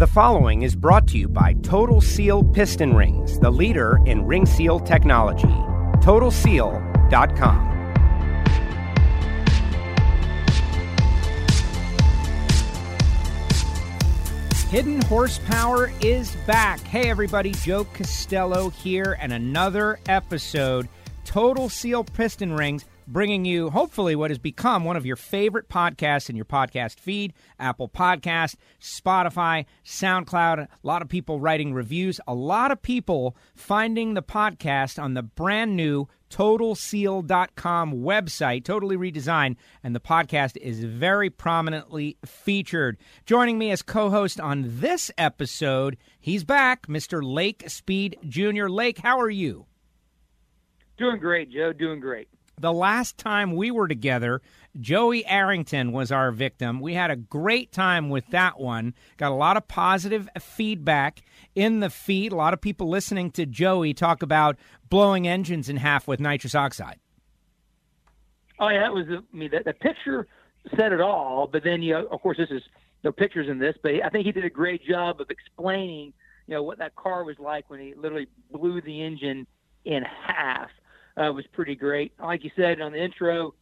The following is brought to you by Total Seal Piston Rings, the leader in ring seal technology. TotalSeal.com. Hidden Horsepower is back. Hey, everybody, Joe Costello here, and another episode. Total Seal Piston Rings bringing you hopefully what has become one of your favorite podcasts in your podcast feed Apple Podcast, Spotify, SoundCloud. A lot of people writing reviews, a lot of people finding the podcast on the brand new TotalSeal.com website, totally redesigned, and the podcast is very prominently featured. Joining me as co host on this episode, he's back, Mr. Lake Speed Jr. Lake, how are you? Doing great, Joe. Doing great the last time we were together, Joey Arrington was our victim. We had a great time with that one. Got a lot of positive feedback in the feed. A lot of people listening to Joey talk about blowing engines in half with nitrous oxide. Oh yeah, that was. I mean, the, picture said it all. But then, you know, of course, this is no pictures in this, but I think he did a great job of explaining, you know, what that car was like when he literally blew the engine in half uh, was pretty great. Like you said on the intro,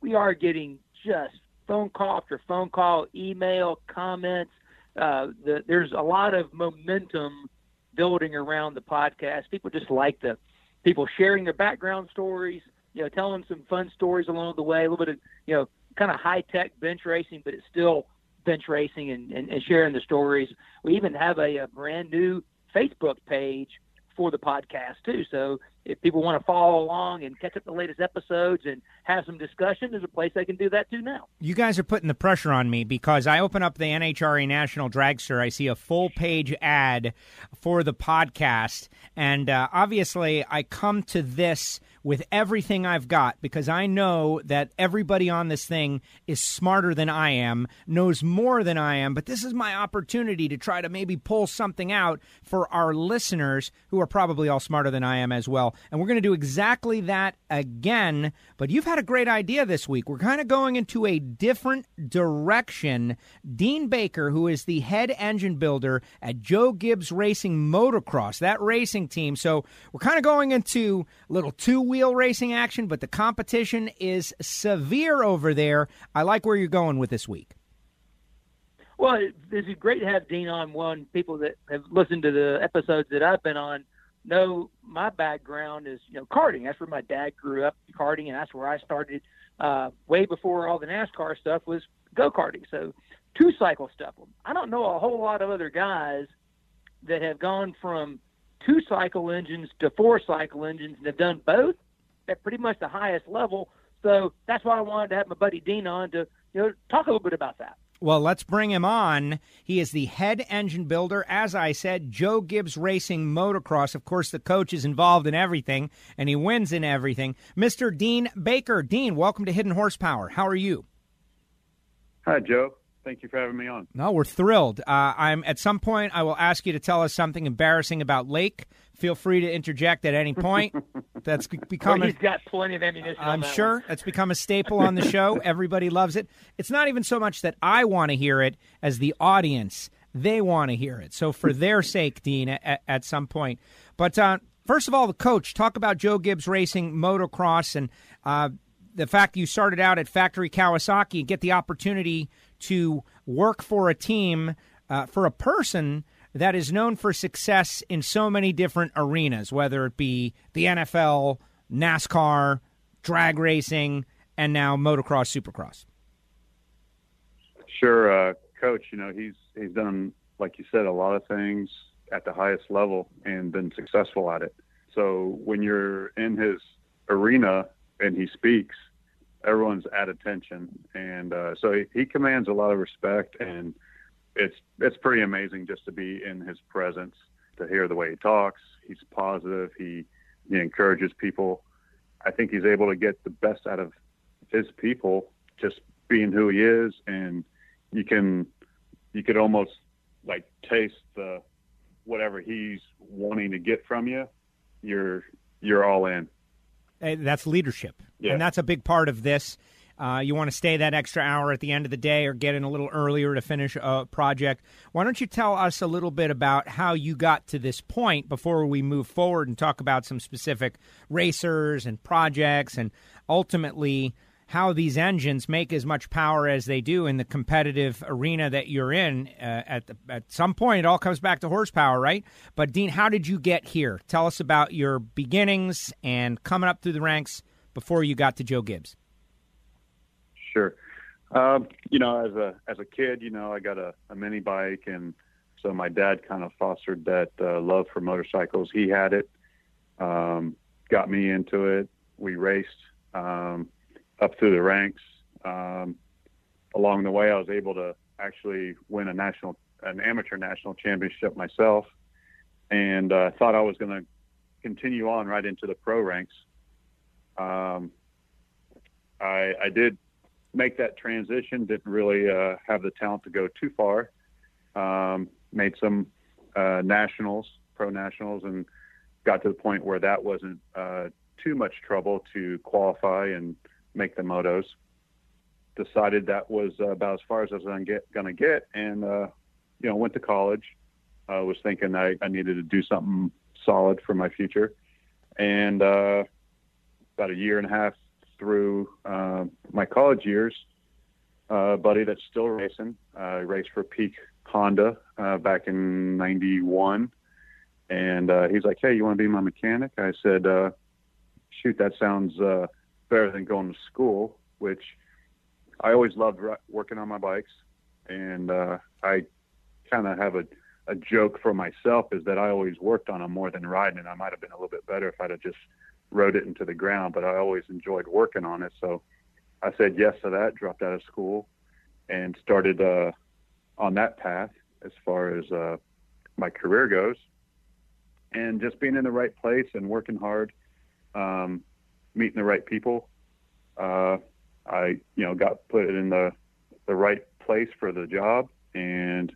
we are getting just phone call after phone call, email, comments. Uh, the, there's a lot of momentum building around the podcast. People just like the people sharing their background stories, you know, telling some fun stories along the way, a little bit of, you know, kind of high tech bench racing, but it's still bench racing and, and, and sharing the stories. We even have a, a brand new Facebook page for the podcast too. So if people want to follow along and catch up the latest episodes and have some discussion, there's a place they can do that too now. You guys are putting the pressure on me because I open up the NHRA National Dragster, I see a full page ad for the podcast, and uh, obviously I come to this with everything I've got because I know that everybody on this thing is smarter than I am, knows more than I am, but this is my opportunity to try to maybe pull something out for our listeners who are probably all smarter than I am as well. And we're going to do exactly that again, but you've had a great idea this week. We're kind of going into a different direction. Dean Baker, who is the head engine builder at Joe Gibbs Racing Motocross, that racing team. So we're kind of going into a little two wheel racing action, but the competition is severe over there. I like where you're going with this week. Well, it's great to have Dean on. One, people that have listened to the episodes that I've been on know my background is you know karting. That's where my dad grew up karting, and that's where I started. Uh, way before all the NASCAR stuff was go karting. So two cycle stuff. I don't know a whole lot of other guys that have gone from two cycle engines to four cycle engines and have done both at pretty much the highest level. So that's why I wanted to have my buddy Dean on to you know talk a little bit about that. Well, let's bring him on. He is the head engine builder. As I said, Joe Gibbs Racing Motocross. Of course, the coach is involved in everything, and he wins in everything. Mr. Dean Baker. Dean, welcome to Hidden Horsepower. How are you? Hi, Joe. Thank you for having me on. No, we're thrilled. Uh, I'm at some point. I will ask you to tell us something embarrassing about Lake. Feel free to interject at any point. That's become. Well, he's a, got plenty of ammunition. I'm sure one. that's become a staple on the show. Everybody loves it. It's not even so much that I want to hear it as the audience. They want to hear it. So for their sake, Dean, at, at some point. But uh, first of all, the coach. Talk about Joe Gibbs Racing Motocross and uh, the fact you started out at Factory Kawasaki and get the opportunity to work for a team, uh, for a person that is known for success in so many different arenas, whether it be the NFL, NASCAR, drag racing, and now motocross, supercross? Sure, uh, coach. You know he's he's done like you said a lot of things at the highest level and been successful at it. So when you're in his arena and he speaks, everyone's at attention, and uh, so he, he commands a lot of respect, and it's it's pretty amazing just to be in his presence, to hear the way he talks. He's positive. He he encourages people. I think he's able to get the best out of his people just being who he is, and you can you could almost like taste the whatever he's wanting to get from you. You're you're all in. That's leadership, yeah. and that's a big part of this. Uh, you want to stay that extra hour at the end of the day or get in a little earlier to finish a project. Why don't you tell us a little bit about how you got to this point before we move forward and talk about some specific racers and projects and ultimately how these engines make as much power as they do in the competitive arena that you're in. Uh, at the, at some point, it all comes back to horsepower, right? But Dean, how did you get here? Tell us about your beginnings and coming up through the ranks before you got to Joe Gibbs. Sure. Um, you know, as a as a kid, you know, I got a, a mini bike, and so my dad kind of fostered that uh, love for motorcycles. He had it, um, got me into it. We raced. Um, up through the ranks. Um, along the way, I was able to actually win a national, an amateur national championship myself, and uh, thought I was going to continue on right into the pro ranks. Um, I, I did make that transition. Didn't really uh, have the talent to go too far. Um, made some uh, nationals, pro nationals, and got to the point where that wasn't uh, too much trouble to qualify and make the motos. Decided that was uh, about as far as I was going to get, and uh, you know, went to college. I was thinking I, I needed to do something solid for my future, and uh, about a year and a half through uh, my college years, uh, buddy that's still racing, uh, raced for Peak Honda back in '91, and he's like, "Hey, you want to be my mechanic?" I said, "Shoot, that sounds." Better than going to school, which I always loved working on my bikes. And uh, I kind of have a, a joke for myself is that I always worked on them more than riding it. I might have been a little bit better if I'd have just rode it into the ground, but I always enjoyed working on it. So I said yes to that, dropped out of school, and started uh, on that path as far as uh, my career goes. And just being in the right place and working hard. Um, meeting the right people. Uh, I, you know, got put in the the right place for the job and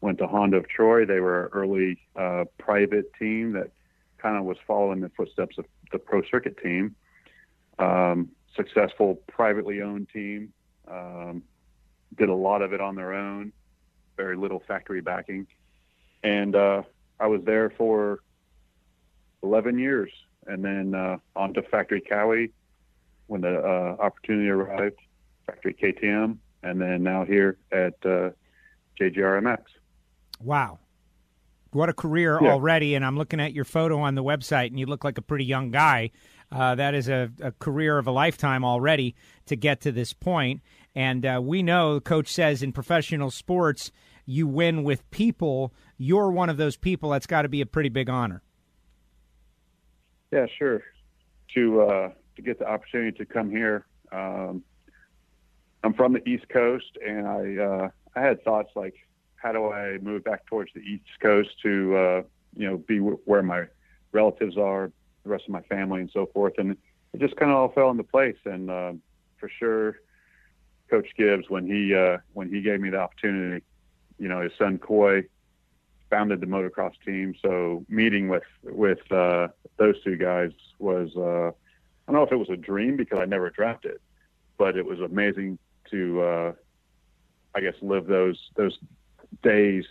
went to Honda of Troy. They were an early uh, private team that kind of was following the footsteps of the pro circuit team. Um, successful privately owned team. Um, did a lot of it on their own, very little factory backing. And uh, I was there for 11 years and then uh, on to Factory Kawi when the uh, opportunity arrived, Factory KTM, and then now here at uh, JGRMX. Wow. What a career yeah. already. And I'm looking at your photo on the website, and you look like a pretty young guy. Uh, that is a, a, career of a lifetime already to get to this point. And uh, we know, the coach says in professional sports, you win with people. You're one of those people. That's got to be a pretty big honor. Yeah, sure. To uh, to get the opportunity to come here, um, I'm from the East Coast, and I uh, I had thoughts like, how do I move back towards the East Coast to uh, you know be w- where my relatives are, the rest of my family, and so forth, and it just kind of all fell into place. And uh, for sure, Coach Gibbs, when he uh, when he gave me the opportunity, you know, his son Coy founded the motocross team. So meeting with with uh, those two guys was uh, I don't know if it was a dream because I never dreamt it, but it was amazing to uh, I guess live those those days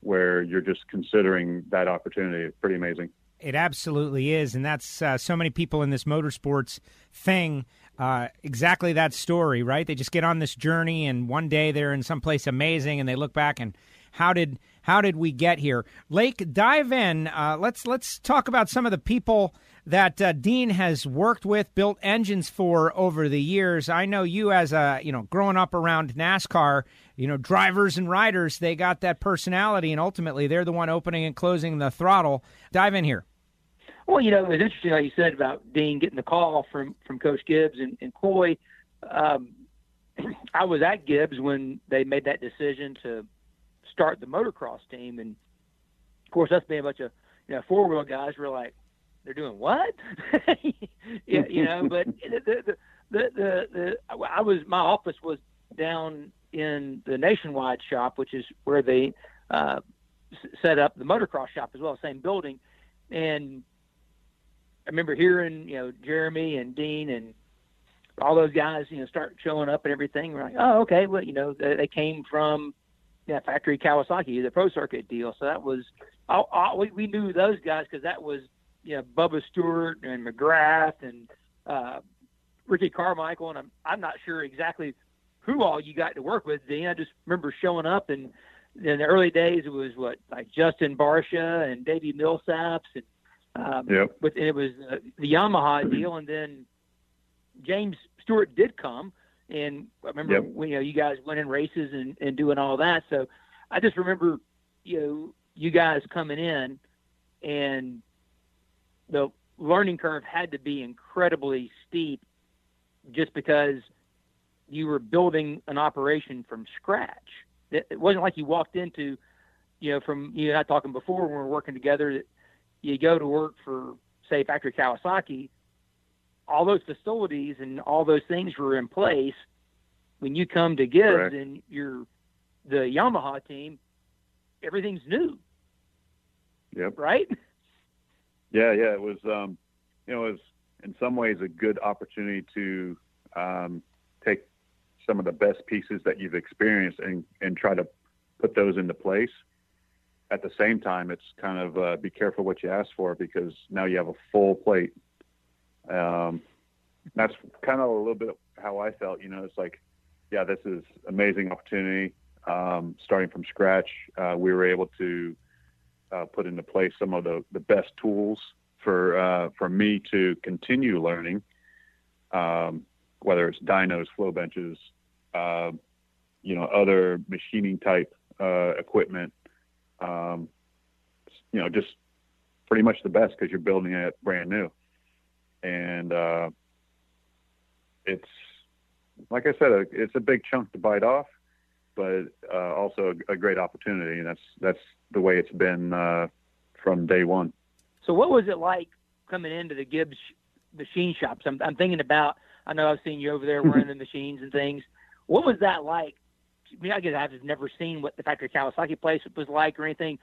where you're just considering that opportunity. Pretty amazing. It absolutely is, and that's uh, so many people in this motorsports thing. Uh, exactly that story, right? They just get on this journey, and one day they're in some place amazing, and they look back and how did how did we get here? Lake, dive in. Uh, let's let's talk about some of the people that uh, Dean has worked with, built engines for over the years. I know you as a you know growing up around NASCAR, you know drivers and riders, they got that personality, and ultimately they're the one opening and closing the throttle. Dive in here. Well, you know, it was interesting, like you said, about Dean getting the call from from Coach Gibbs and, and Coy. Um, I was at Gibbs when they made that decision to start the motocross team. And of course, us being a bunch of you know four wheel guys, we're like, they're doing what? yeah, you know. But the, the the, the the I was my office was down in the Nationwide shop, which is where they uh, set up the motocross shop as well, same building. And I remember hearing you know Jeremy and Dean and all those guys, you know, start showing up and everything. We're like, oh, okay, well, you know, they, they came from yeah, factory Kawasaki, the pro circuit deal. So that was, all, all, we, we knew those guys because that was, you know, Bubba Stewart and McGrath and uh, Ricky Carmichael. And I'm, I'm not sure exactly who all you got to work with, Dean. I just remember showing up and in the early days it was what, like Justin Barcia and Davey Millsaps and, um, yep. But it was uh, the Yamaha deal, and then James Stewart did come, and I remember Yep. when, you know you guys winning races and, and doing all that. So I just remember you know you guys coming in, and the learning curve had to be incredibly steep, just because you were building an operation from scratch. It, it wasn't like you walked into, you know, from you and I talking before when we were working together. That you go to work for say factory Kawasaki, all those facilities and all those things were in place. When you come to Gibbs Correct. and you're the Yamaha team, everything's new, Yep. right? Yeah, yeah. It was, um, you know, it was in some ways a good opportunity to um, take some of the best pieces that you've experienced and, and try to put those into place. At the same time, it's kind of uh, be careful what you ask for because now you have a full plate. Um, that's kind of a little bit how I felt. You know, it's like, yeah, this is amazing opportunity. Um, starting from scratch, uh, we were able to uh, put into place some of the, the best tools for uh, for me to continue learning, um, whether it's dynos, flow benches, uh, you know, other machining type uh, equipment. Um, you know, just pretty much the best because you're building it brand new, and uh, it's like I said, it's a big chunk to bite off, but uh, also a, a great opportunity, and that's that's the way it's been uh, from day one. So what was it like coming into the Gibbs machine shops? I'm, I'm thinking about. I know I've seen you over there wearing the machines and things. What was that like? I mean, I guess I've never seen what the factory Kawasaki place was like or anything.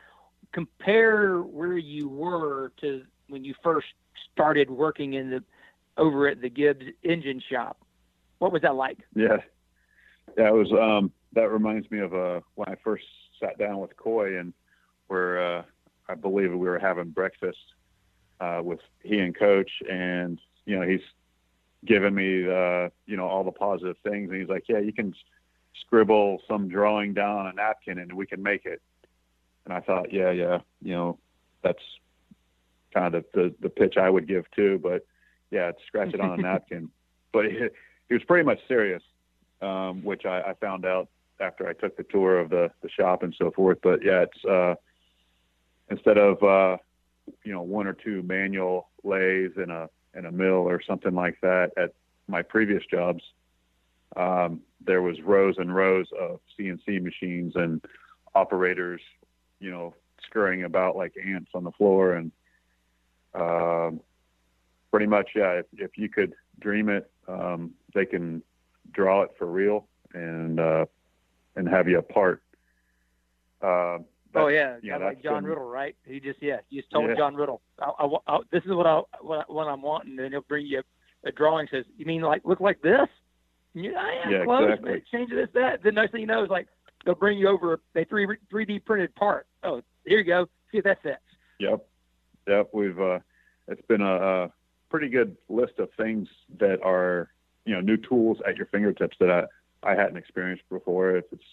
Compare where you were to when you first started working in the over at the Gibbs engine shop. What was that like? Yeah, yeah. It was. Um, that reminds me of uh, when I first sat down with Coy and where uh, I believe we were having breakfast uh, with he and Coach, and you know he's giving me uh, you know all the positive things, and he's like, yeah, you can scribble some drawing down on a napkin, and we can make it. And I thought, yeah, yeah, you know, that's kind of the the pitch I would give too, but yeah, scratch it on a napkin. But he, he was pretty much serious, um, which I, I found out after I took the tour of the, the shop and so forth. But yeah, it's uh, instead of uh, you know one or two manual lathes in a in a mill or something like that at my previous jobs, um, there was rows and rows of CNC machines and operators, you know, scurrying about like ants on the floor and um, pretty much yeah. If, if you could dream it, um, they can draw it for real and uh, and have you apart. Uh, Oh yeah, yeah, like John been- Riddle, right? He just yeah, he just told Yeah. John Riddle, I, I, I, "This is what I what, I- what I'm wanting," and he'll bring you a, a drawing. Says, "You mean like look like this?" And you, oh, yeah, Yeah, close, exactly. man, change this, that. The next thing you know is like they'll bring you over a three three D printed part. Oh, here you go. See if that fits. Yep, yep. We've uh, it's been a, a pretty good list of things that are you know new tools at your fingertips that I I hadn't experienced before. If it's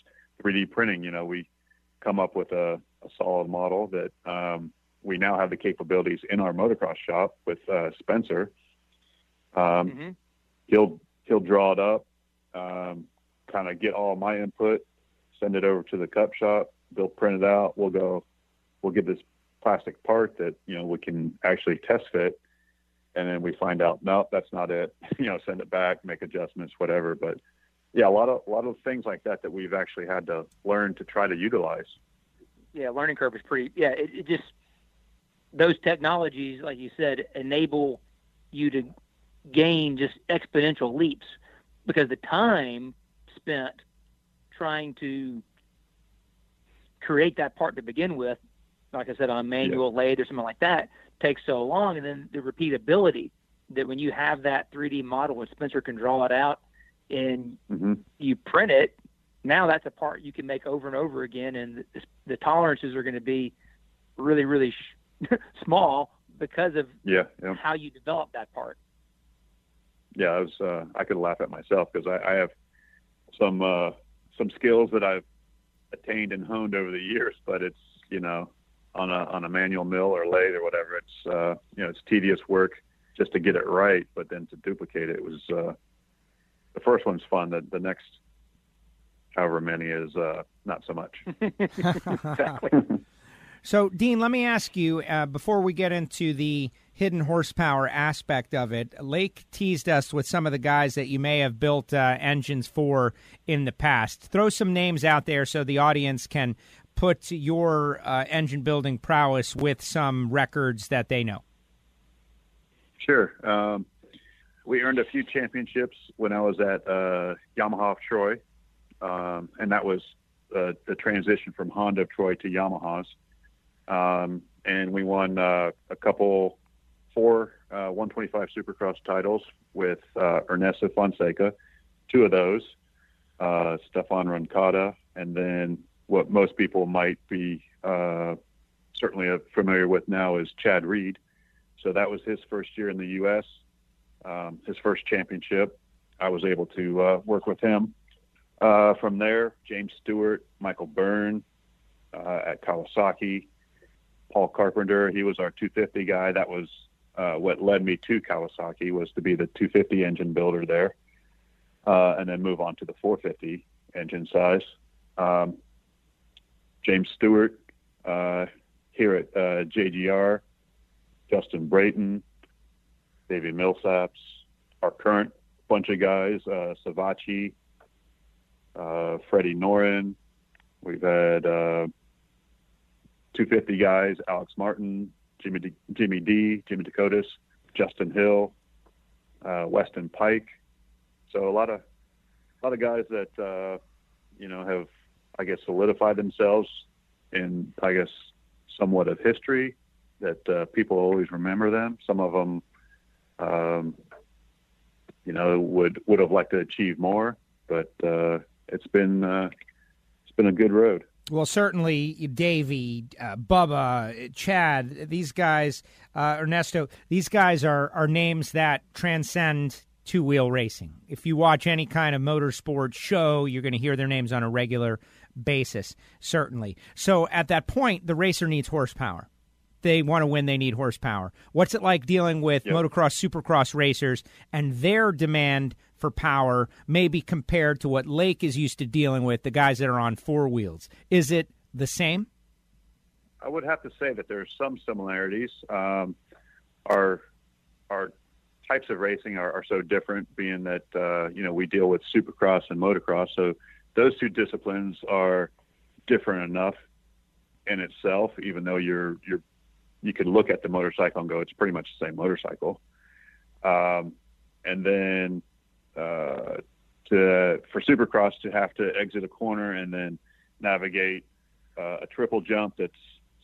3D printing, you know, we come up with a, a solid model that um, we now have the capabilities in our motocross shop with uh, Spencer. Um, hmm he'll he'll draw it up, um, kind of get all my input, send it over to the cup shop. They'll print it out. We'll go, we'll get this plastic part that you know we can actually test fit, and then we find out no, that's not it. you know, send it back, make adjustments, whatever. But yeah, a lot of a lot of things like that that we've actually had to learn to try to utilize. Yeah, learning curve is pretty. Yeah, it, it just those technologies, like you said, enable you to gain just exponential leaps because the time spent trying to create that part to begin with, like I said, on a manual lathe or something like that, takes so long, and then the repeatability that when you have that 3D model and Spencer can draw it out and hmm you print it, now that's a part you can make over and over again, and the, the tolerances are going to be really, really sh- small because of Yeah, yeah, how you develop that part. yeah. I was uh, I could laugh at myself because I, I have some uh, some skills that I've attained and honed over the years, but it's you know on a on a manual mill or lathe or whatever. It's uh, you know it's tedious work just to get it right, but then to duplicate it was uh, the first one's fun. The the next however many is uh, not so much. exactly. So, Dean, let me ask you uh, before we get into the hidden horsepower aspect of it. Lake teased us with some of the guys that you may have built uh, engines for in the past. Throw some names out there so the audience can put your uh, engine building prowess with some records that they know. Sure. Um, we earned a few championships when I was at uh, Yamaha of Troy, um, and that was uh, the transition from Honda of Troy to Yamaha's. Um, and we won uh, a couple, four uh, 125 Supercross titles with uh, Ernesto Fonseca, two of those, Stephane Roncada, and then what most people might be uh, certainly uh, familiar with now is Chad Reed. So that was his first year in the U.S., um, his first championship. I was able to uh, work with him. Uh, from there, James Stewart, Michael Byrne uh, at Kawasaki, Paul Carpenter. He was our 250 guy. That was uh, what led me to Kawasaki was to be the 250 engine builder there, and then move on to the 450 engine size. Um, James Stewart uh, here at uh, JGR, Justin Brayton, David Millsaps, our current bunch of guys, uh, Savatgy, uh, Freddie Noren. We've had uh, 250 guys, Alex Martin, Jimmy D, Jimmy D, Jimmy Decotis, Justin Hill, uh, Weston Peick. So a lot of a lot of guys that uh, you know have I guess solidified themselves in I guess somewhat of history that uh, people always remember them. Some of them, um, you know, would would have liked to achieve more, but uh, it's been uh, it's been a good road. Well, certainly Davey, uh, Bubba, Chad, these guys, uh, Ernesto, these guys are, are names that transcend two wheel racing. If you watch any kind of motorsport show, you're going to hear their names on a regular basis, certainly. So at that point, the racer needs horsepower. They want to win, they need horsepower. What's it like dealing with Yep. motocross, supercross racers and their demand for power, maybe compared to what Lake is used to dealing with, the guys that are on four wheels? Is it the same? I would have to say that there are some similarities. Um, our our types of racing are, are so different, being that uh, you know we deal with supercross and motocross. So those two disciplines are different enough in itself, even though you're you're you could look at the motorcycle and go, it's pretty much the same motorcycle. Um, and then uh, to for supercross to have to exit a corner and then navigate uh, a triple jump that's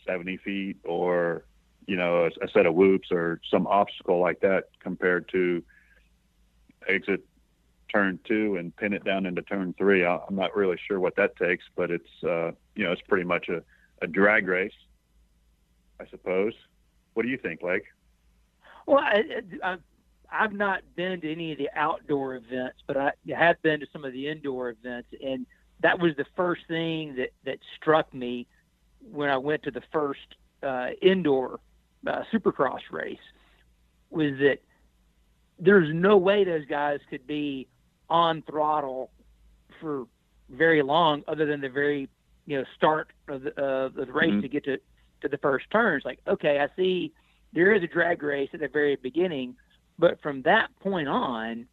70 feet or you know a, a set of whoops or some obstacle like that compared to exit turn two and pin it down into turn three I, i'm not really sure what that takes but it's uh, you know it's pretty much a, a drag race i suppose what do you think Lake? Well, I, I, I've not been to any of the outdoor events, but I have been to some of the indoor events, and that was the first thing that that struck me when I went to the first uh, indoor uh, Supercross race was that there's no way those guys could be on throttle for very long, other than the very you know start of the, uh, of the race Mhm. to get to to the first turns. Like, okay, I see there is a drag race at the very beginning, but from that point on,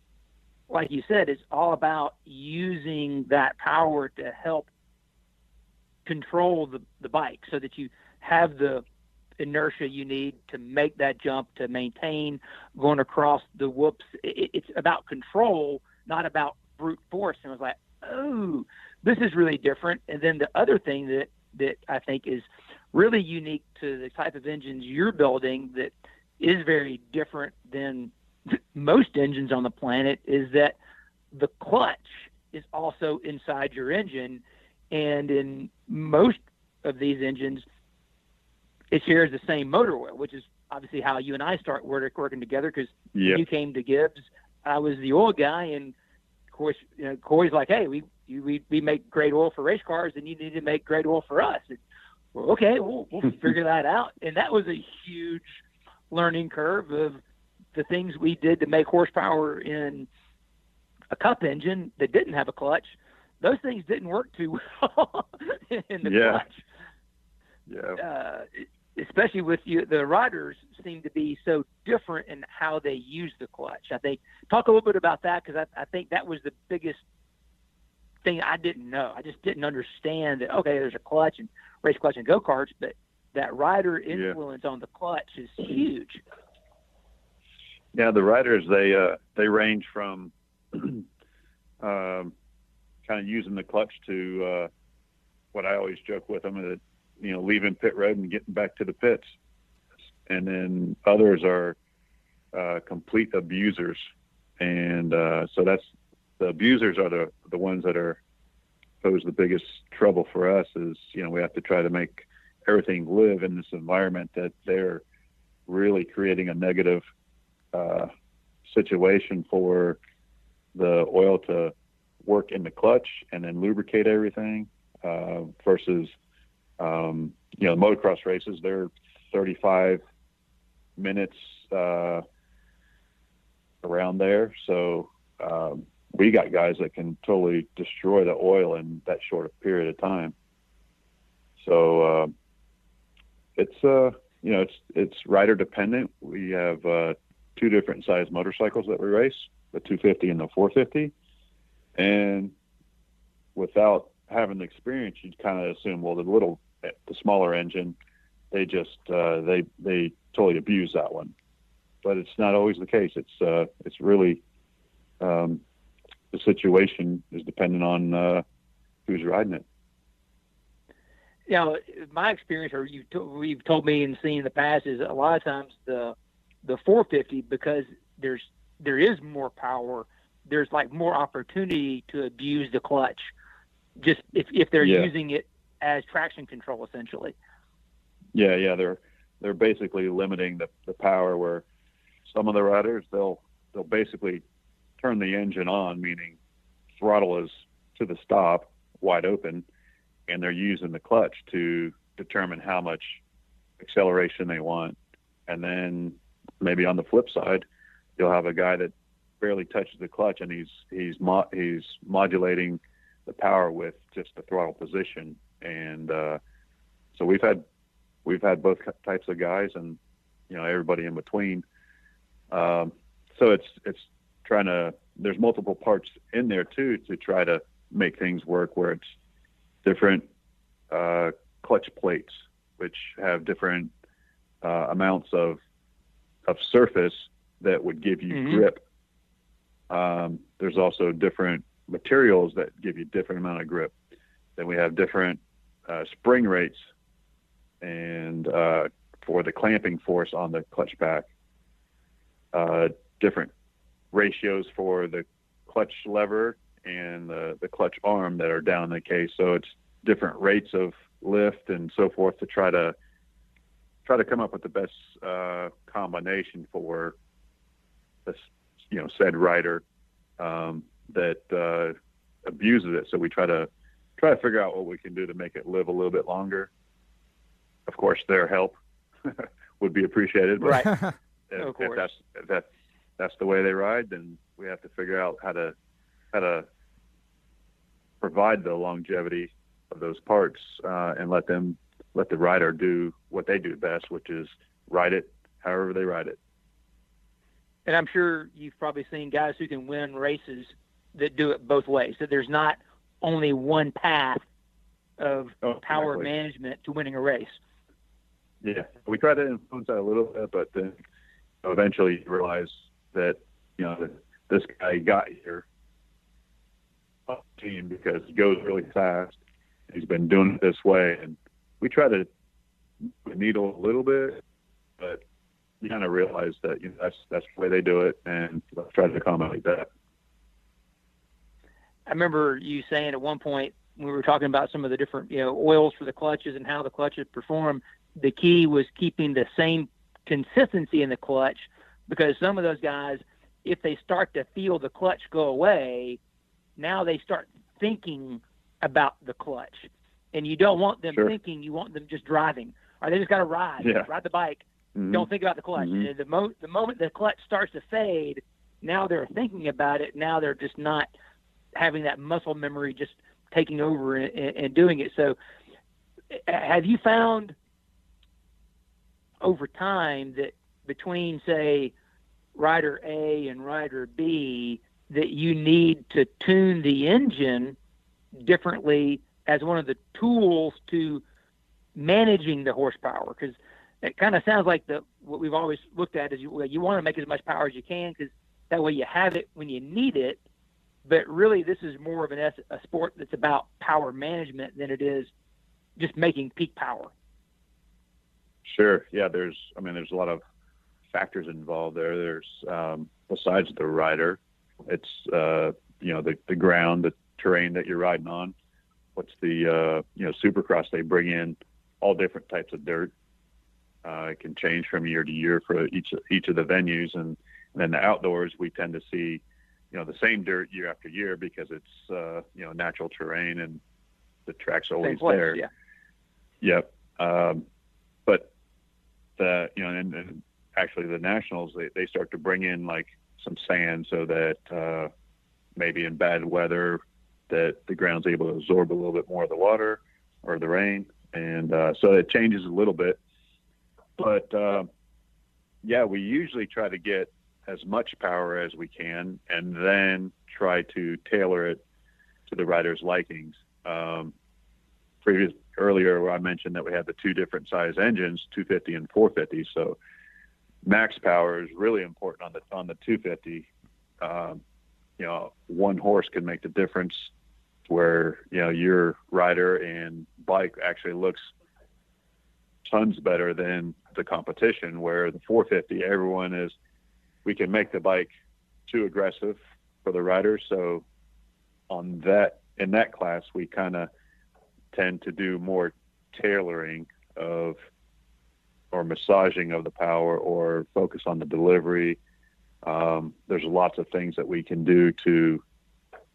like you said, it's all about using that power to help control the, the bike so that you have the inertia you need to make that jump to maintain going across the whoops. It, it's about control, not about brute force. And I was like, oh, this is really different. And then the other thing that, that I think is really unique to the type of engines you're building that is very different than most engines on the planet is that the clutch is also inside your engine, and in most of these engines, it shares the same motor oil, which is obviously how you and I start working together. Because yep. you came to Gibbs, I was the oil guy, and of course, you know, Coy's like, "Hey, we we we make great oil for race cars, and you need to make great oil for us." And, well, okay, we'll we'll figure that out. And that was a huge learning curve of the things we did to make horsepower in a cup engine that didn't have a clutch. Those things didn't work too well in the yeah. clutch. Yeah. Uh, especially with you, the riders seem to be so different in how they use the clutch. I think talk a little bit about that because I, I think that was the biggest thing I didn't know. I just didn't understand that. Okay, there's a clutch and race clutch and go karts, but that rider influence yeah. on the clutch is huge. Yeah, the riders they uh, they range from um, kind of using the clutch to uh, what I always joke with them that you know leaving pit road and getting back to the pits, and then others are uh, complete abusers, and uh, so that's the abusers are the the ones that are pose the biggest trouble for us is you know we have to try to make everything live in this environment that they're really creating a negative uh, situation for the oil to work in the clutch and then lubricate everything uh, versus um, you know the motocross races they're 35 minutes uh, around there. So um, we got guys that can totally destroy the oil in that short period of time. So uh, it's uh you know it's it's rider dependent. We have uh, two different size motorcycles that we race, the 250 and the 450. And without having the experience, you'd kind of assume, well, the little, the smaller engine, they just uh, they they totally abuse that one. But it's not always the case. It's uh, it's really um, the situation is dependent on uh, who's riding it. You know, my experience, or you you've told me and seen in the past, is a lot of times the the 450 because there's there is more power. There's like more opportunity to abuse the clutch, just if if they're yeah. using it as traction control essentially. Yeah, yeah, they're they're basically limiting the, the power where some of the riders they'll they'll basically turn the engine on, meaning throttle is to the stop, wide open, and they're using the clutch to determine how much acceleration they want. And then maybe on the flip side, you'll have a guy that barely touches the clutch and he's he's mo- he's modulating the power with just the throttle position. And uh, so we've had we've had both types of guys and you know everybody in between. Um, so it's it's trying to there's multiple parts in there too to try to make things work where it's different uh, clutch plates which have different uh, amounts of of surface that would give you mm-hmm. grip. Um, there's also different materials that give you different amount of grip. Then we have different uh, spring rates and uh, for the clamping force on the clutch pack. Uh, different ratios for the clutch lever and the, the clutch arm that are down the case. So it's different rates of lift and so forth to try to try to come up with the best uh, combination for this, you know, said rider um, that uh, abuses it. So we try to try to figure out what we can do to make it live a little bit longer. Of course, their help would be appreciated. But right. if, if that's if that that's the way they ride, then we have to figure out how to how to provide the longevity of those parts uh, and let them let the rider do what they do best, which is ride it however they ride it. And I'm sure you've probably seen guys who can win races that do it both ways. That there's not only one path of oh, power exactly. management to winning a race. Yeah, we try to influence that a little bit, but then eventually you realize that you know this guy got here up team because he goes really fast. He's been doing it this way, and we try to needle a little bit, but you kind of realize that you know that's that's the way they do it, and let's try to accommodate that. I remember you saying at one point we were talking about some of the different you know oils for the clutches and how the clutches perform. The key was keeping the same consistency in the clutch because some of those guys, if they start to feel the clutch go away, now they start thinking about the clutch, and you don't want them Sure. thinking. You want them just driving, or they just got to ride, Yeah. ride the bike. Mhm. Don't think about the clutch. Mhm. The mo- the moment the clutch starts to fade, now they're thinking about it. Now they're just not having that muscle memory just taking over and, and, doing it. So, have you found over time that between say rider A and rider B that you need to tune the engine differently as one of the tools to managing the horsepower because it kind of sounds like the what we've always looked at is you you want to make as much power as you can because that way you have it when you need it. But really, this is more of an a sport that's about power management than it is just making peak power. Sure. Yeah. There's, I mean, there's a lot of factors involved there. There's, um, besides the rider, it's, uh, you know, the, the ground, the terrain that you're riding on. What's the, uh, you know, supercross, they bring in all different types of dirt. Uh, it can change from year to year for each, each of the venues. And, and then the outdoors, we tend to see, you know, the same dirt year after year because it's, uh, you know, natural terrain and the track's always place, there. yeah. Yep. Um, but the you know, and, and actually the nationals they, they start to bring in like some sand so that uh, maybe in bad weather that the ground's able to absorb a little bit more of the water or the rain, and uh, so it changes a little bit. But uh, yeah, we usually try to get as much power as we can, and then try to tailor it to the rider's likings. Um, previous earlier I mentioned that we had the two different size engines, 250 and 450. So max power is really important on the on the 250. Um, you know, one horse can make the difference where you know your rider and bike actually looks tons better than the competition. Where the 450, everyone is we can make the bike too aggressive for the rider. So on that in that class, we kind of tend to do more tailoring of or massaging of the power or focus on the delivery. Um, there's lots of things that we can do to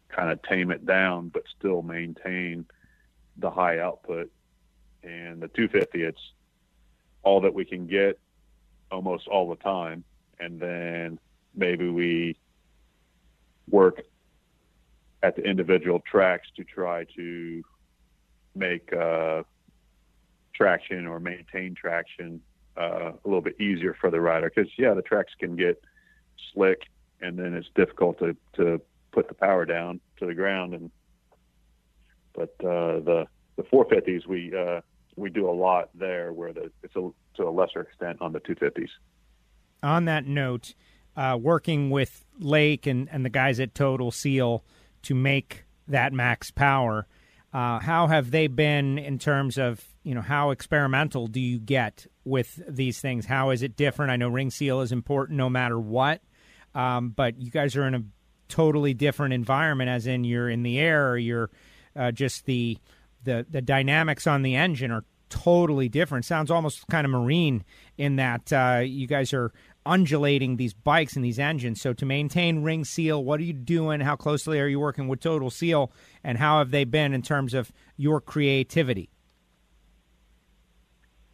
kind of tame it down, but still maintain the high output. And the 250, it's all that we can get almost all the time. And then maybe we work at the individual tracks to try to make uh, traction or maintain traction uh, a little bit easier for the rider. Because yeah the tracks can get slick and then it's difficult to, to put the power down to the ground and but uh, the the 450s we uh, we do a lot there where the it's a, to a lesser extent on the 250s on that note, uh, working with Lake and, and the guys at Total Seal to make that max power, uh, how have they been in terms of you know how experimental do you get with these things? How is it different? I know ring seal is important no matter what, um, but you guys are in a totally different environment, as in you're in the air, or you're uh, just the the the dynamics on the engine are totally different. Sounds almost kind of marine in that uh, you guys are undulating these bikes and these engines. So to maintain ring seal, what are you doing? How closely are you working with Total Seal, and how have they been in terms of your creativity?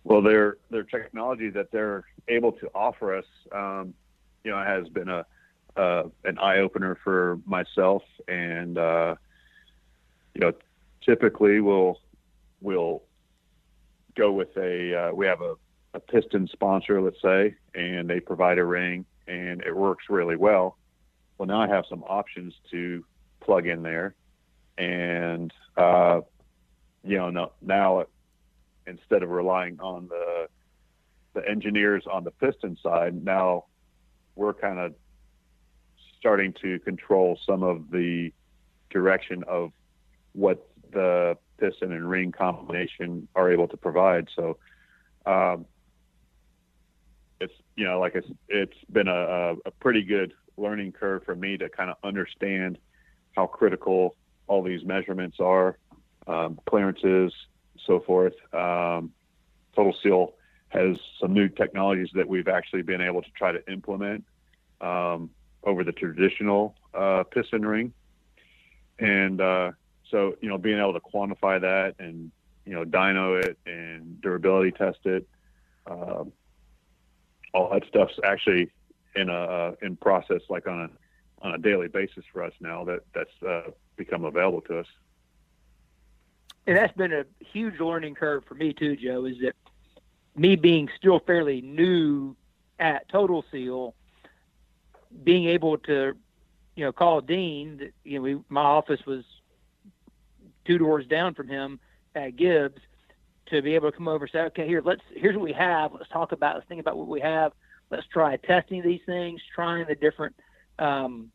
Well, their their technology that they're able to offer us, um, you know, has been a uh, an eye opener for myself, and uh, you know, typically we'll we'll go with a uh, we have a, a piston sponsor, let's say, and they provide a ring, and it works really well. Well, now I have some options to plug in there, and uh, you know, no, now instead of relying on the the engineers on the piston side, now we're kind of starting to control some of the direction of what the piston and ring combination are able to provide. So um, it's you know like it's it's been a, a pretty good learning curve for me to kind of understand how critical all these measurements are, um, clearances, so forth. Um, Total Seal has some new technologies that we've actually been able to try to implement um, over the traditional uh, piston ring, and uh, so you know being able to quantify that and you know dyno it and durability test it, um, all that stuff's actually in a in process like on a on a daily basis for us now that that's uh, become available to us. And that's been a huge learning curve for me too, Joe. Is that me being still fairly new at Total Seal, being able to, you know, call Dean. You know, we, my office was two doors down from him at Gibbs to be able to come over and say, okay, here, let's here's what we have. Let's talk about. Let's think about what we have. Let's try testing these things, trying the different um,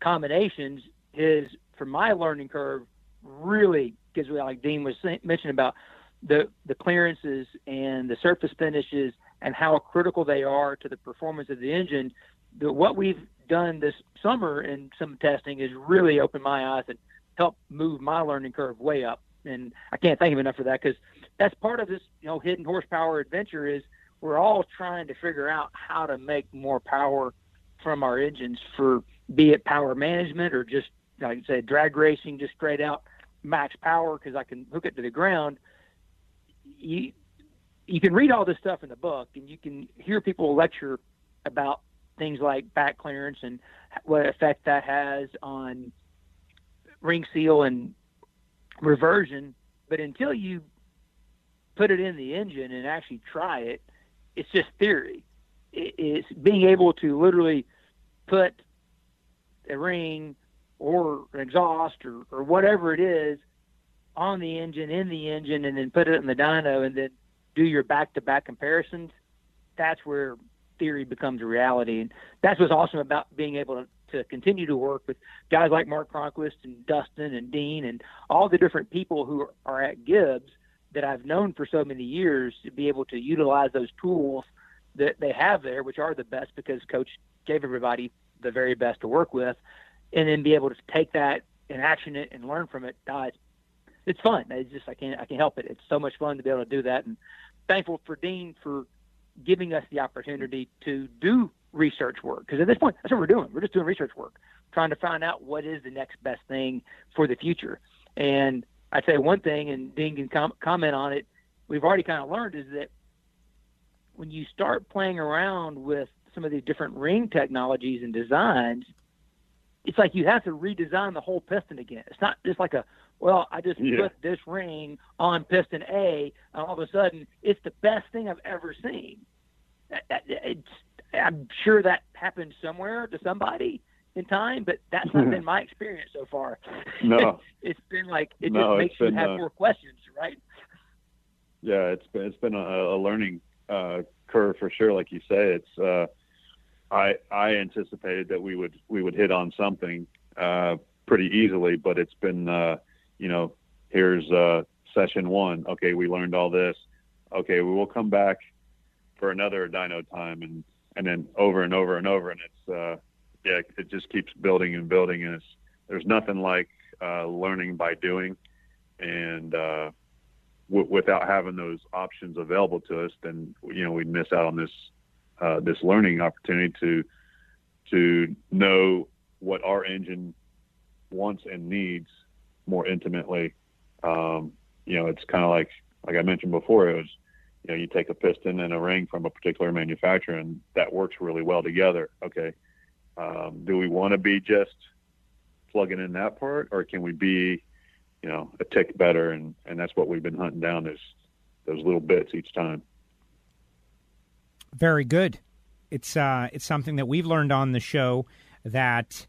combinations. Is for my learning curve really gives me like Dean was mentioning about the the clearances and the surface finishes and how critical they are to the performance of the engine. The, what we've done this summer in some testing has really opened my eyes and helped move my learning curve way up. And I can't thank him enough for that because that's part of this, you know, hidden horsepower adventure is we're all trying to figure out how to make more power from our engines for be it power management or just like I say drag racing, just straight out max power because I can hook it to the ground. You you can read all this stuff in the book, and you can hear people lecture about things like back clearance and what effect that has on ring seal and reversion. But until you put it in the engine and actually try it, it's just theory. It's being able to literally put a ring or an exhaust or, or whatever it is on the engine, in the engine, and then put it in the dyno and then do your back to back comparisons. That's where theory becomes reality. And that's what's awesome about being able to, to continue to work with guys like Mark Cronquist and Dustin and Dean and all the different people who are at Gibbs that I've known for so many years to be able to utilize those tools that they have there, which are the best because Coach gave everybody the very best to work with, and then be able to take that and action it and learn from it. Uh, it's, it's fun. It's just I can't I can't help it. It's so much fun to be able to do that, and thankful for Dean for giving us the opportunity to do research work because at this point that's what we're doing. We're just doing research work, trying to find out what is the next best thing for the future. And I'd say one thing, and Dean can com- comment on it. We've already kind of learned is that when you start playing around with some of these different ring technologies and designs, it's like you have to redesign the whole piston again. It's not just like a well, I just yeah. put this ring on piston A, and all of a sudden it's the best thing I've ever seen. It's, I'm sure that happened somewhere to somebody in time, but that's not been my experience so far. No, it's been like it no, just makes you have uh, more questions, right? Yeah, it's been it's been a, a learning uh, curve for sure. Like you say, it's uh, I I anticipated that we would we would hit on something uh, pretty easily, but it's been uh, you know here's uh, session one. Okay, we learned all this. Okay, we will come back for another dyno time, and and then over and over and over, and it's uh, yeah, it just keeps building and building, and it's there's nothing like uh, learning by doing, and uh, w- without having those options available to us, then you know we'd miss out on this uh, this learning opportunity to to know what our engine wants and needs more intimately. Um, you know, it's kind of like like I mentioned before. It was you know you take a piston and a ring from a particular manufacturer, and that works really well together. Okay, um, do we want to be just plugging in that part, or can we be you know a tick better? And and that's what we've been hunting down is those little bits each time. Very good. It's uh, it's something that we've learned on the show that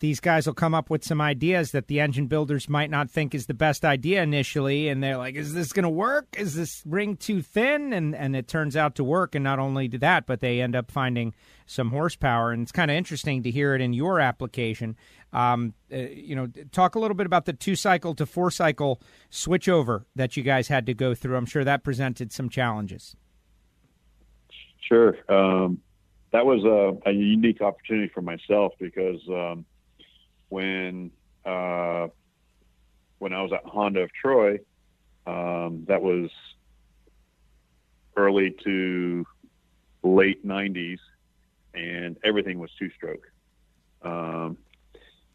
these guys will come up with some ideas that the engine builders might not think is the best idea initially and they're like is this going to work? Is this ring too thin? And and it turns out to work and not only do that but they end up finding some horsepower. And it's kind of interesting to hear it in your application. Um, uh, you know talk a little bit about the two cycle to four cycle switchover that you guys had to go through. I'm sure that presented some challenges. Sure. Um, that was a, a, unique opportunity for myself because um, when uh, when I was at Honda of Troy, um, that was early to late 90s, and everything was two stroke. Um,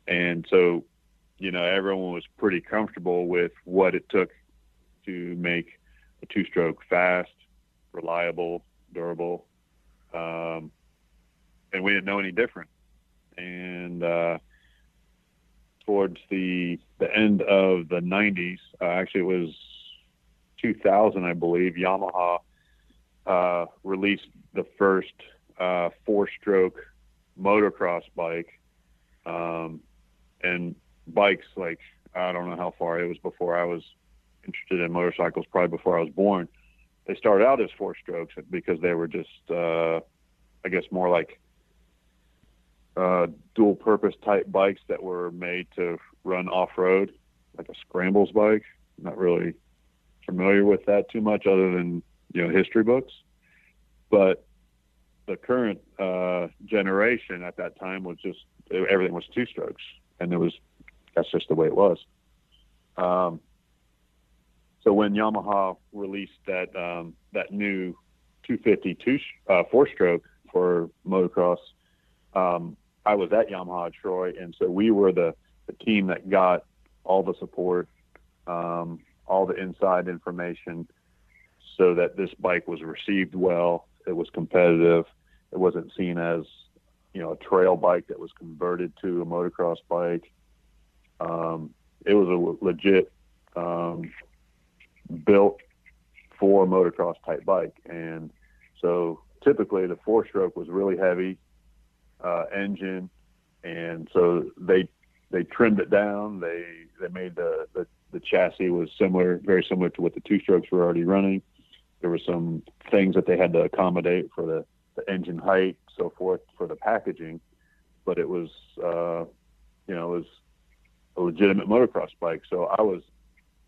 and so, you know, everyone was pretty comfortable with what it took to make a two stroke fast, reliable, durable. Um, and we didn't know any different. And uh, towards the the end of the 90s, uh, actually it was 2000, I believe, Yamaha uh, released the first uh, four-stroke motocross bike, um, and bikes like I don't know how far it was before I was interested in motorcycles, probably before I was born. They started out as four strokes because they were just, uh, I guess, more like uh, dual purpose type bikes that were made to run off road, like a scrambles bike. I'm Not really familiar with that too much, other than you know history books. But the current uh, generation at that time was just everything was two strokes, and it was that's just the way it was. Um, so when Yamaha released that um, that new 250 two uh, four stroke for motocross, um, I was at Yamaha Troy, and so we were the, the team that got all the support, um, all the inside information, so that this bike was received well. It was competitive. It wasn't seen as, you know, a trail bike that was converted to a motocross bike. Um, it was a legit um, built for motocross type bike, and so typically the four stroke was really heavy uh, engine, and so they they trimmed it down. They they made the, the the chassis was similar, very similar to what the two strokes were already running. There were some things that they had to accommodate for the, the engine height, so forth, for the packaging, but it was uh, you know it was a legitimate motocross bike. So I was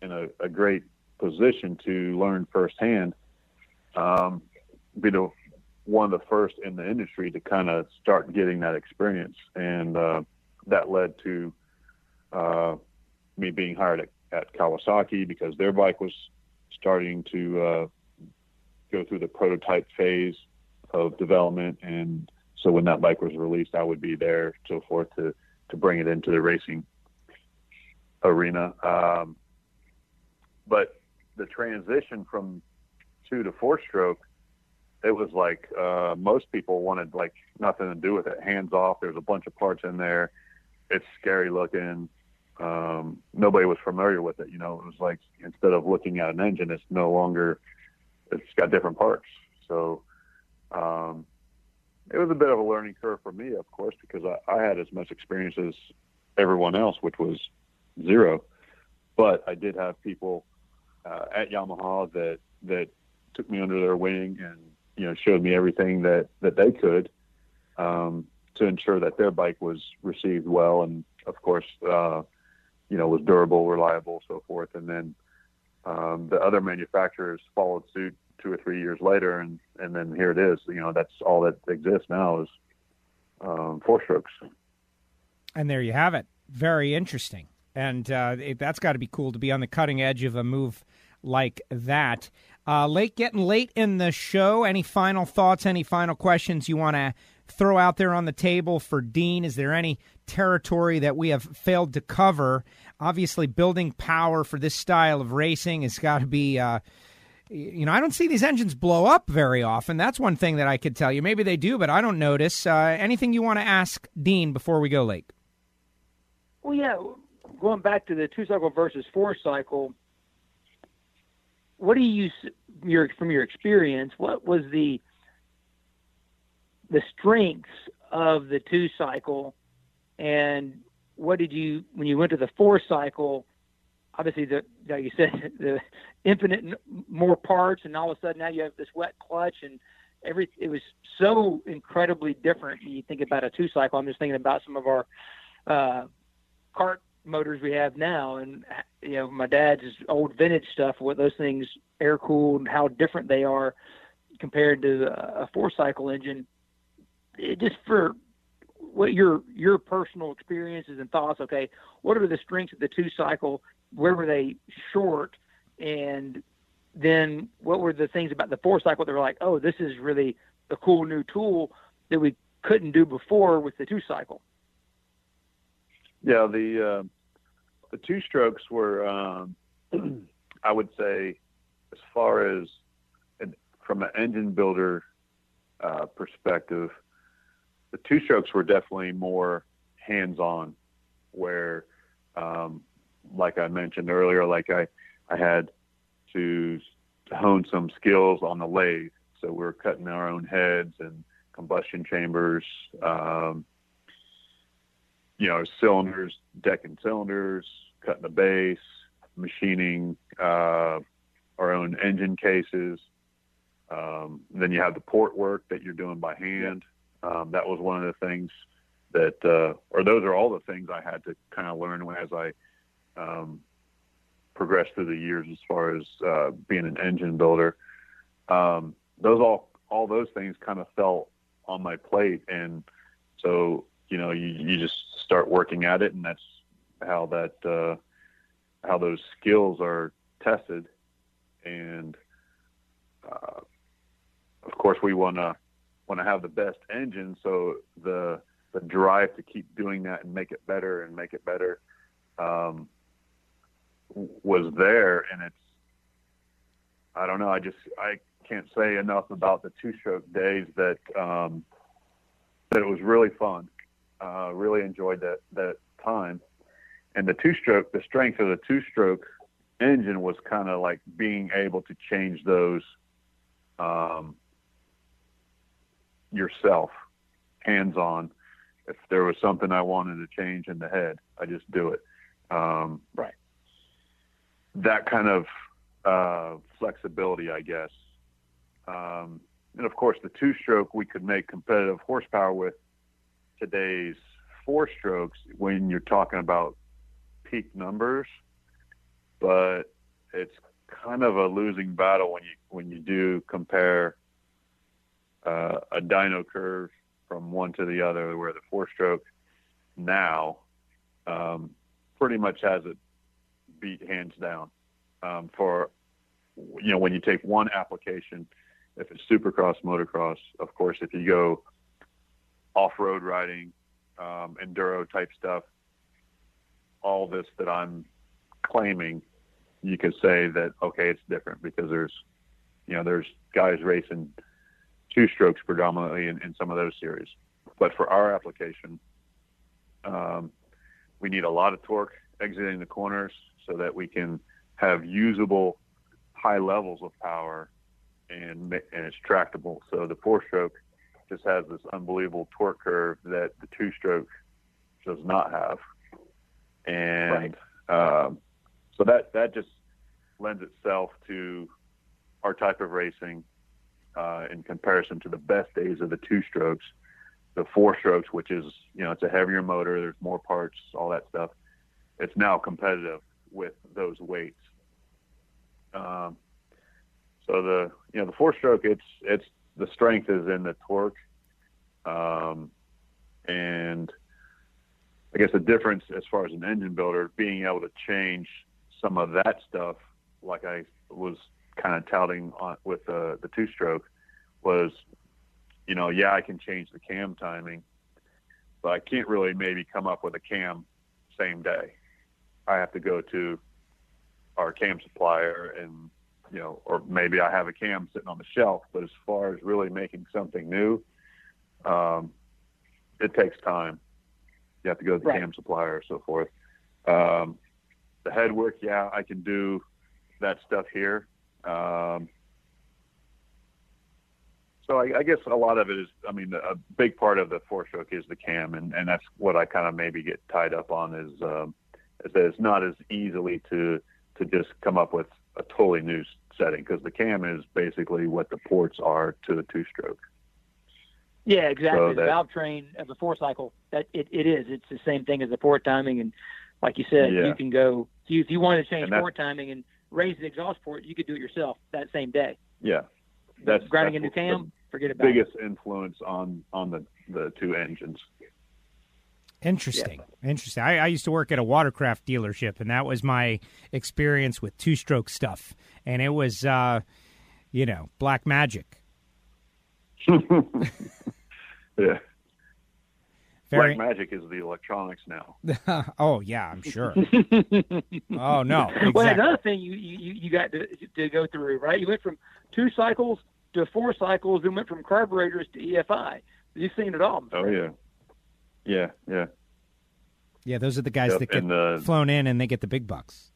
in a, a great position to learn firsthand. Um, be the one of the first in the industry to kind of start getting that experience, and uh, that led to uh, me being hired at, at, Kawasaki because their bike was starting to uh, go through the prototype phase of development, and so when that bike was released, I would be there, so forth, to to bring it into the racing arena. Um, but the transition from two to four stroke it was like uh, most people wanted like nothing to do with it, hands off. There's a bunch of parts in there. It's scary looking. Um, nobody was familiar with it. You know, it was like instead of looking at an engine, it's no longer. It's got different parts. So um, it was a bit of a learning curve for me, of course, because I, I had as much experience as everyone else, which was zero. But I did have people uh, at Yamaha that that took me under their wing and you know showed me everything that that they could um, to ensure that their bike was received well and of course uh, you know was durable, reliable, so forth. And then um, the other manufacturers followed suit two or three years later, and and then here it is. You know that's all that exists now is um, four strokes. And there you have it. Very interesting. And uh, it, that's got to be cool to be on the cutting edge of a move like that. Uh, late getting late in the show. Any final thoughts? Any final questions you want to throw out there on the table for Dean? Is there any territory that we have failed to cover? Obviously, building power for this style of racing has got to be. Uh, you know, I don't see these engines blow up very often. That's one thing that I could tell you. Maybe they do, but I don't notice. Uh, anything you want to ask Dean before we go late? Well, yeah, going back to the two cycle versus four cycle, what do you your from your experience? What was the the strengths of the two cycle, and what did you when you went to the four cycle? Obviously, the like you said, the infinite more parts, and all of a sudden now you have this wet clutch, and every it was so incredibly different. When you think about a two cycle. I'm just thinking about some of our uh, kart motors we have now, and you know my dad's old vintage stuff. What those things air cooled, how different they are. compared to a four cycle engine. It just for what your your personal experiences and thoughts. Okay, what are the strengths of the two cycle? Where were they short? And then what were the things about the four cycle that were like, oh, this is really a cool new tool that we couldn't do before with the two cycle? Yeah, the uh, the two strokes were, um, I would say, as far as from an engine builder uh, perspective, the two strokes were definitely more hands on, where, um, like I mentioned earlier, like I, I had to hone some skills on the lathe. So we are cutting our own heads and combustion chambers, um, you know, cylinders, decking cylinders, cutting the base, machining uh, our own engine cases. Um, then you have the port work that you're doing by hand. Um, that was one of the things that, uh, or those are all the things I had to kind of learn as I um, progressed through the years as far as uh, being an engine builder. Um, those all, all those things kind of fell on my plate, and so you know you, you just start working at it, and that's how that uh, how those skills are tested, and uh, of course we want to want to have the best engine. So the the drive to keep doing that and make it better and make it better um, was there, and it's I don't know. I just I can't say enough about the two stroke days that um, that it was really fun. Uh, really enjoyed that that time, and the two stroke the strength of the two stroke engine was kind of like being able to change those um, yourself, hands on. If there was something I wanted to change in the head, I just do it. Um, right. That kind of uh, flexibility, I guess. Um, and of course, the two stroke we could make competitive horsepower with today's four strokes when you're talking about peak numbers, but it's kind of a losing battle when you when you do compare uh, a dyno curve from one to the other, where the four stroke now um, pretty much has it beat hands down um, for you know when you take one application. If it's supercross, motocross, of course, if you go off-road riding, um, enduro type stuff, all this that I'm claiming, you could say that okay, it's different because there's you know there's guys racing two strokes predominantly in, in some of those series. But for our application, um, we need a lot of torque exiting the corners so that we can have usable high levels of power and and it's tractable. So the four stroke just has this unbelievable torque curve that the two stroke does not have, and right. um, so that that just lends itself to our type of racing uh, in comparison to the best days of the two strokes. The four strokes, which is you know it's a heavier motor, there's more parts, all that stuff. It's now competitive with those weights. Um, so the you know the four stroke, it's it's the strength is in the torque, um, and I guess the difference as far as an engine builder being able to change some of that stuff, like I was kind of touting on with the the two stroke was, you know, yeah, I can change the cam timing, but I can't really maybe come up with a cam same day. I have to go to our cam supplier and you know, or maybe I have a cam sitting on the shelf. But as far as really making something new, um, it takes time. You have to go to the right. cam supplier or so forth. Um, the head work, yeah, I can do that stuff here. Um, so I, I, guess a lot of it is, I mean, a big part of the four stroke is the cam, and, and that's what I kind of maybe get tied up on is, um, is that it's not as easily to to just come up with a totally new setting because the cam is basically what the ports are to the two stroke. Yeah, exactly. So the valve train of the four cycle, that it, it is. It's the same thing as the port timing, and like you said, yeah. you can go. If you wanted to change port timing and raise the exhaust port, you could do it yourself that same day. Yeah, that's grinding that's a new cam. Forget about biggest influence on on the the two engines. Interesting. Interesting. I, I used to work at a watercraft dealership, and that was my experience with two stroke stuff. And it was, uh, you know, black magic. Yeah, Very. Black Magic is the electronics now. oh, yeah, I'm sure. oh, no. Well, another thing you you, you got to, to go through, right? You went from two cycles to four cycles, and went from carburetors to EFI. You've seen it all. Oh yeah, yeah, yeah. Yeah, those are the guys Yep, that get and, uh, flown in and they get the big bucks.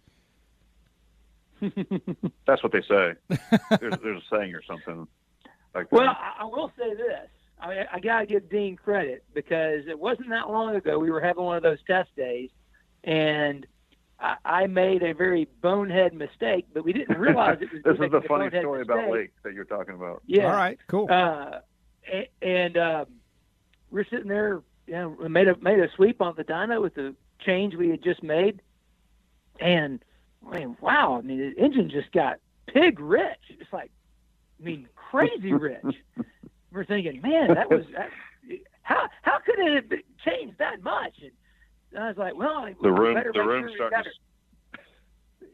That's what they say. there's, there's a saying or something like that. Well, I, I will say this. I, mean, I got to give Dean credit because it wasn't that long ago we were having one of those test days, and I, I made a very bonehead mistake, but we didn't realize it was this is the a funny bonehead story about mistake. Lake that you're talking about. Yeah. All right, cool. Uh, a- and um, we're sitting there, you know, we made a made a sweep on the dyno with the change we had just made, and I mean, wow! I mean, the engine just got pig rich. It's like, I mean, crazy rich. we're thinking, man, that was that, how how could it have been- changed that much? And I was like, well, The we room, the make room sure we starting got to it-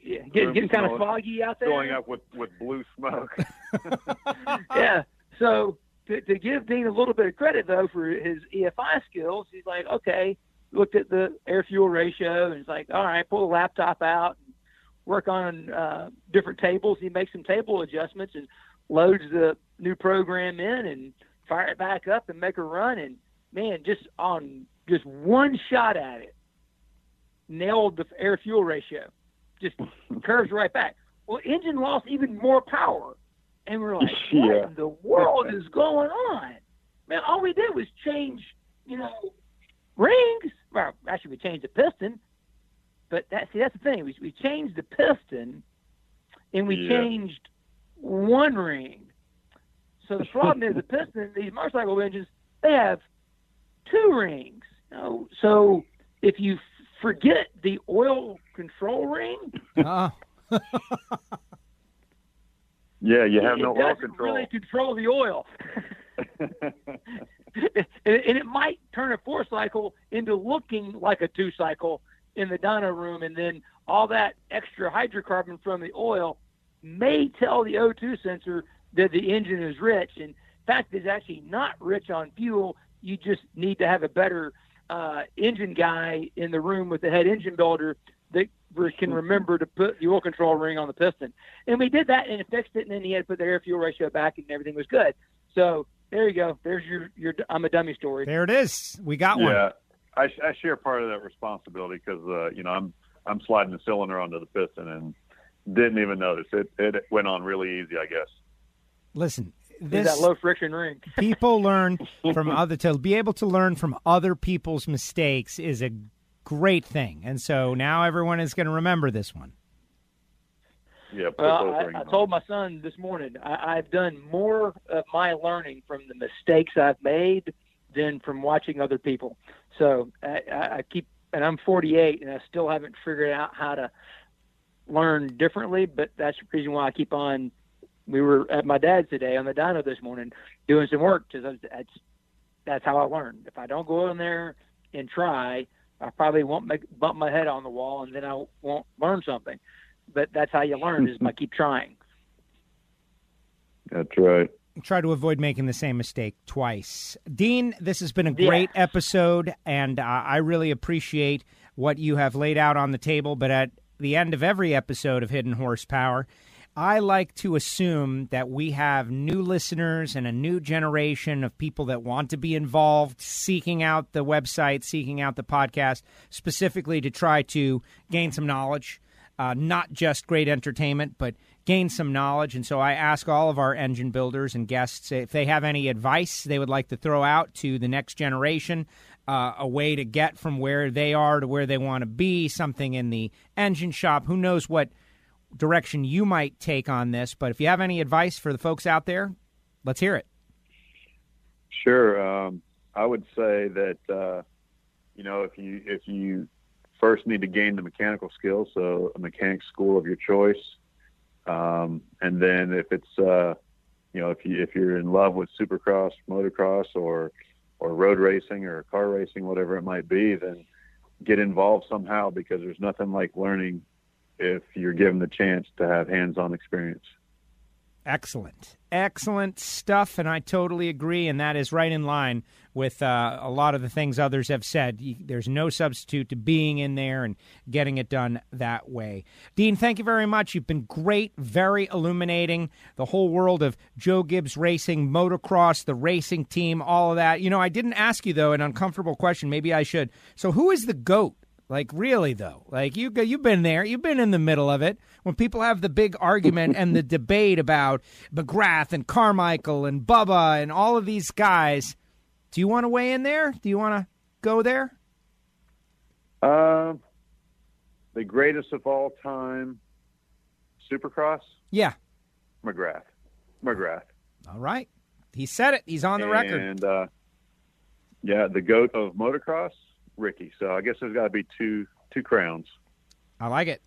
yeah, get, room getting kind of foggy out there. filling up with with blue smoke. yeah. So to, to give Dean a little bit of credit though for his EFI skills, he's like, okay, looked at the air fuel ratio and he's like, all right, pull the laptop out, and work on uh, different tables. He makes some table adjustments and loads the new program in and fire it back up and make a run. And man, just on just one shot at it, nailed the air fuel ratio. Just curves right back. Well, engine lost even more power. And we're like, what Yeah. in the world is going on? Man, all we did was change, you know, rings. Well, actually, we changed the piston. But that see, that's the thing. We, we changed the piston, and we Yeah. changed one ring. So the problem is the piston. These motorcycle engines they have two rings. You know, so if you forget the oil control ring, Uh, yeah, you have it no oil control. really control the oil. and, and it might turn a four cycle into looking like a two cycle in the dyno room, and then all that extra hydrocarbon from the oil may tell the O2 sensor that the engine is rich. In fact, it's actually not rich on fuel. You just need to have a better uh, engine guy in the room with the head engine builder that can remember to put the oil control ring on the piston. And we did that and it fixed it, and then he had to put the air fuel ratio back, and everything was good. So there you go. There's your your I'm a dummy story. there it is. We got one. yeah, I, I share part of that responsibility because uh, you know I'm I'm sliding the cylinder onto the piston and didn't even notice it. It went on really easy, I guess. Listen, this that low friction ring. people learn from other to be able to learn from other people's mistakes is a great thing. And so now everyone is going to remember this one. Yeah, put Well, those I, I told my son this morning I, I've done more of my learning from the mistakes I've made than from watching other people. So I, I I keep, and I'm 48, and I still haven't figured out how to learn differently. But that's the reason why I keep on. We were at my dad's today on the dyno this morning doing some work because that's that's how I learn. If I don't go in there and try, I probably won't make, bump my head on the wall, and then I won't learn something. But that's how you learn is by keep trying. That's right. Try to avoid making the same mistake twice. Dean, this has been a Yeah. great episode, and uh, I really appreciate what you have laid out on the table. But at the end of every episode of Hidden Horsepower, I like to assume that we have new listeners and a new generation of people that want to be involved, seeking out the website, seeking out the podcast, specifically to try to gain some knowledge, uh, not just great entertainment, but gain some knowledge. And so I ask all of our engine builders and guests if they have any advice they would like to throw out to the next generation. Uh, a way to get from where they are to where they want to be, something in the engine shop. Who knows what direction you might take on this. But if you have any advice for the folks out there, let's hear it. Sure. Um, I would say that uh, you know if you if you first need to gain the mechanical skills, so a mechanic school of your choice, um, and then if it's uh, you know, if you if you're in love with supercross, motocross, or or road racing or car racing, whatever it might be, then get involved somehow because there's nothing like learning if you're given the chance to have hands-on experience. Excellent. Excellent stuff, and I totally agree, and that is right in line with uh, a lot of the things others have said. There's no substitute to being in there and getting it done that way. Dean, thank you very much. You've been great, very illuminating. The whole world of Joe Gibbs Racing, motocross, the racing team, all of that. You know, I didn't ask you, though, an uncomfortable question. Maybe I should. So, who is the GOAT like really though, like you you've been there, you've been in the middle of it. When people have the big argument and the debate about McGrath and Carmichael and Bubba and all of these guys, do you want to weigh in there? Do you want to go there? Uh, the greatest of all time, Supercross. Yeah, McGrath. McGrath. All right, he said it. He's on the and, record. And uh, yeah, the goat of motocross. Ricky. So I guess there's got to be two two crowns. I like it.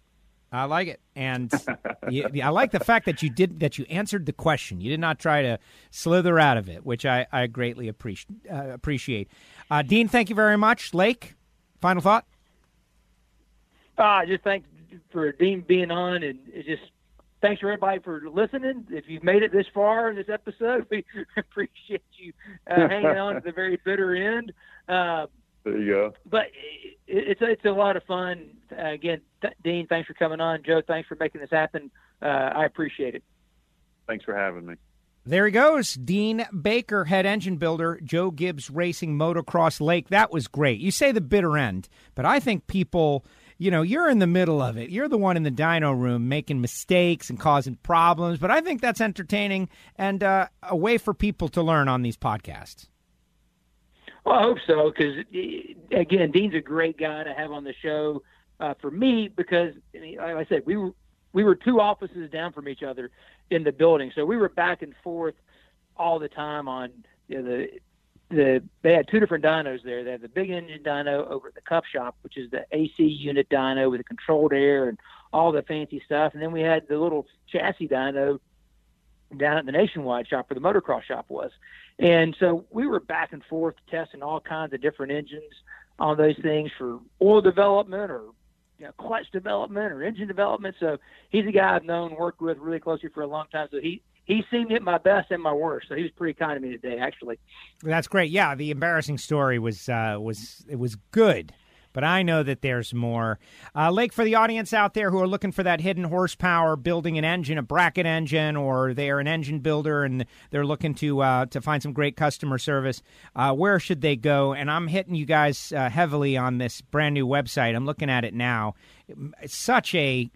I like it, and you, I like the fact that you did that. You answered the question. You did not try to slither out of it, which I, I greatly appreciate. Uh, appreciate. Uh, Dean, thank you very much. Lake, final thought. Uh, just thanks for Dean being on, and just thanks for everybody for listening. If you've made it this far in this episode, we appreciate you uh, hanging on to the very bitter end. There you go. But it's it's a lot of fun. Uh, again, th- Dean, thanks for coming on. Joe, thanks for making this happen. Uh, I appreciate it. Thanks for having me. There he goes, Dean Baker, head engine builder, Joe Gibbs Racing Motocross Lake. That was great. You say the bitter end, but I think people, you know, you're in the middle of it. You're the one in the dyno room making mistakes and causing problems, but I think that's entertaining and uh, a way for people to learn on these podcasts. Well, I hope so because again, Dean's a great guy to have on the show uh, for me because, like I said, we were we were two offices down from each other in the building, so we were back and forth all the time on you know, the the they had two different dynos there. They had the big engine dyno over at the Cup Shop, which is the AC unit dyno with the controlled air and all the fancy stuff, and then we had the little chassis dyno down at the Nationwide shop where the motocross shop was. And so we were back and forth testing all kinds of different engines on those things for oil development or you know, clutch development or engine development. So he's a guy I've known, worked with really closely for a long time. So he he's seen me at my best and my worst. So he was pretty kind to me today, actually. That's great. Yeah, the embarrassing story was uh, was it was good but I know that there's more. Uh, Lake, for the audience out there who are looking for that hidden horsepower, building an engine, a bracket engine, or they are an engine builder and they're looking to uh, to find some great customer service, uh, where should they go? And I'm hitting you guys uh, heavily on this brand new website. I'm looking at it now. It's such a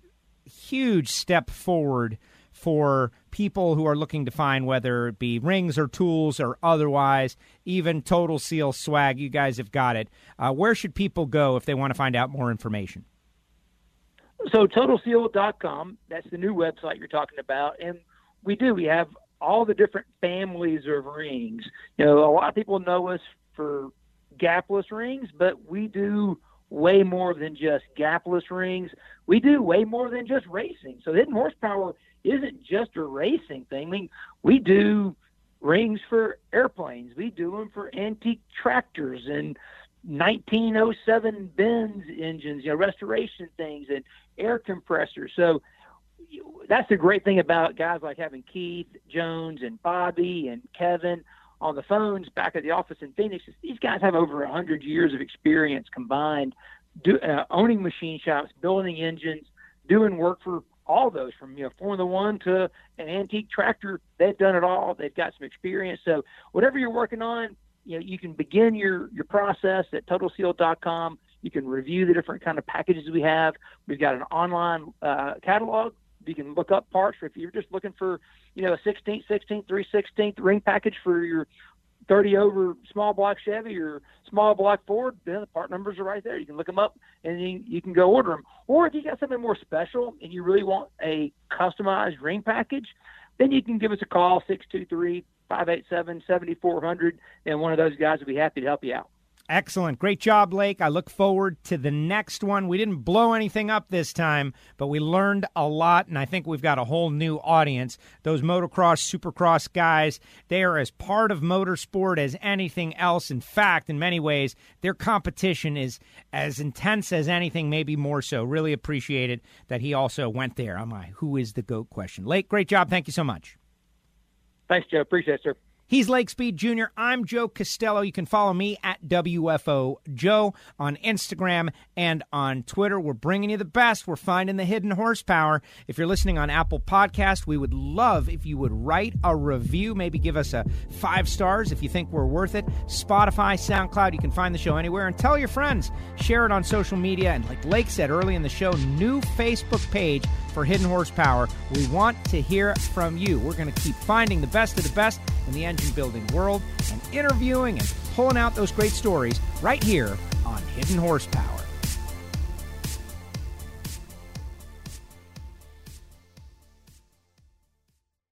huge step forward for people who are looking to find whether it be rings or tools or otherwise, even Total Seal swag. You guys have got it. Uh, where should people go if they want to find out more information? So, totalseal.com, that's the new website you're talking about. And we do, we have all the different families of rings. You know, a lot of people know us for gapless rings, but we do way more than just gapless rings. We do way more than just racing. So hidden horsepower isn't just a racing thing. I mean, we do rings for airplanes. We do them for antique tractors and 1907 Benz engines, you know, restoration things and air compressors. So that's the great thing about guys like having Keith Jones and Bobby and Kevin on the phones back at the office in Phoenix. These guys have over 100 years of experience combined, do, uh, owning machine shops, building engines, doing work for all those from you know Formula One to an antique tractor. They've done it all. They've got some experience. So whatever you're working on, you know you can begin your your process at TotalSeal.com. You can review the different kind of packages we have. We've got an online uh, catalog. You can look up parts if you're just looking for, you know, a 16th, 16th, 3 16th ring package for your 30 over small block Chevy or small block Ford, then the part numbers are right there. You can look them up and you, you can go order them. Or if you got something more special and you really want a customized ring package, then you can give us a call, 623 587 7400, and one of those guys will be happy to help you out. Excellent. Great job, Lake. I look forward to the next one. We didn't blow anything up this time, but we learned a lot, and I think we've got a whole new audience. Those motocross, supercross guys, they are as part of motorsport as anything else. In fact, in many ways, their competition is as intense as anything, maybe more so. Really appreciate it that he also went there on my who is the GOAT question. Lake, great job. Thank you so much. Thanks, Joe. Appreciate it, sir. He's Lake Speed Jr. I'm Joe Costello. You can follow me at WFO Joe on Instagram and on Twitter. We're bringing you the best. We're finding the hidden horsepower. If you're listening on Apple Podcast, we would love if you would write a review. Maybe give us a five stars if you think we're worth it. Spotify, SoundCloud. You can find the show anywhere. And tell your friends. Share it on social media. And like Lake said early in the show, new Facebook page for Hidden Horsepower. We want to hear from you. We're going to keep finding the best of the best in the engine building world and interviewing and pulling out those great stories right here on Hidden Horsepower.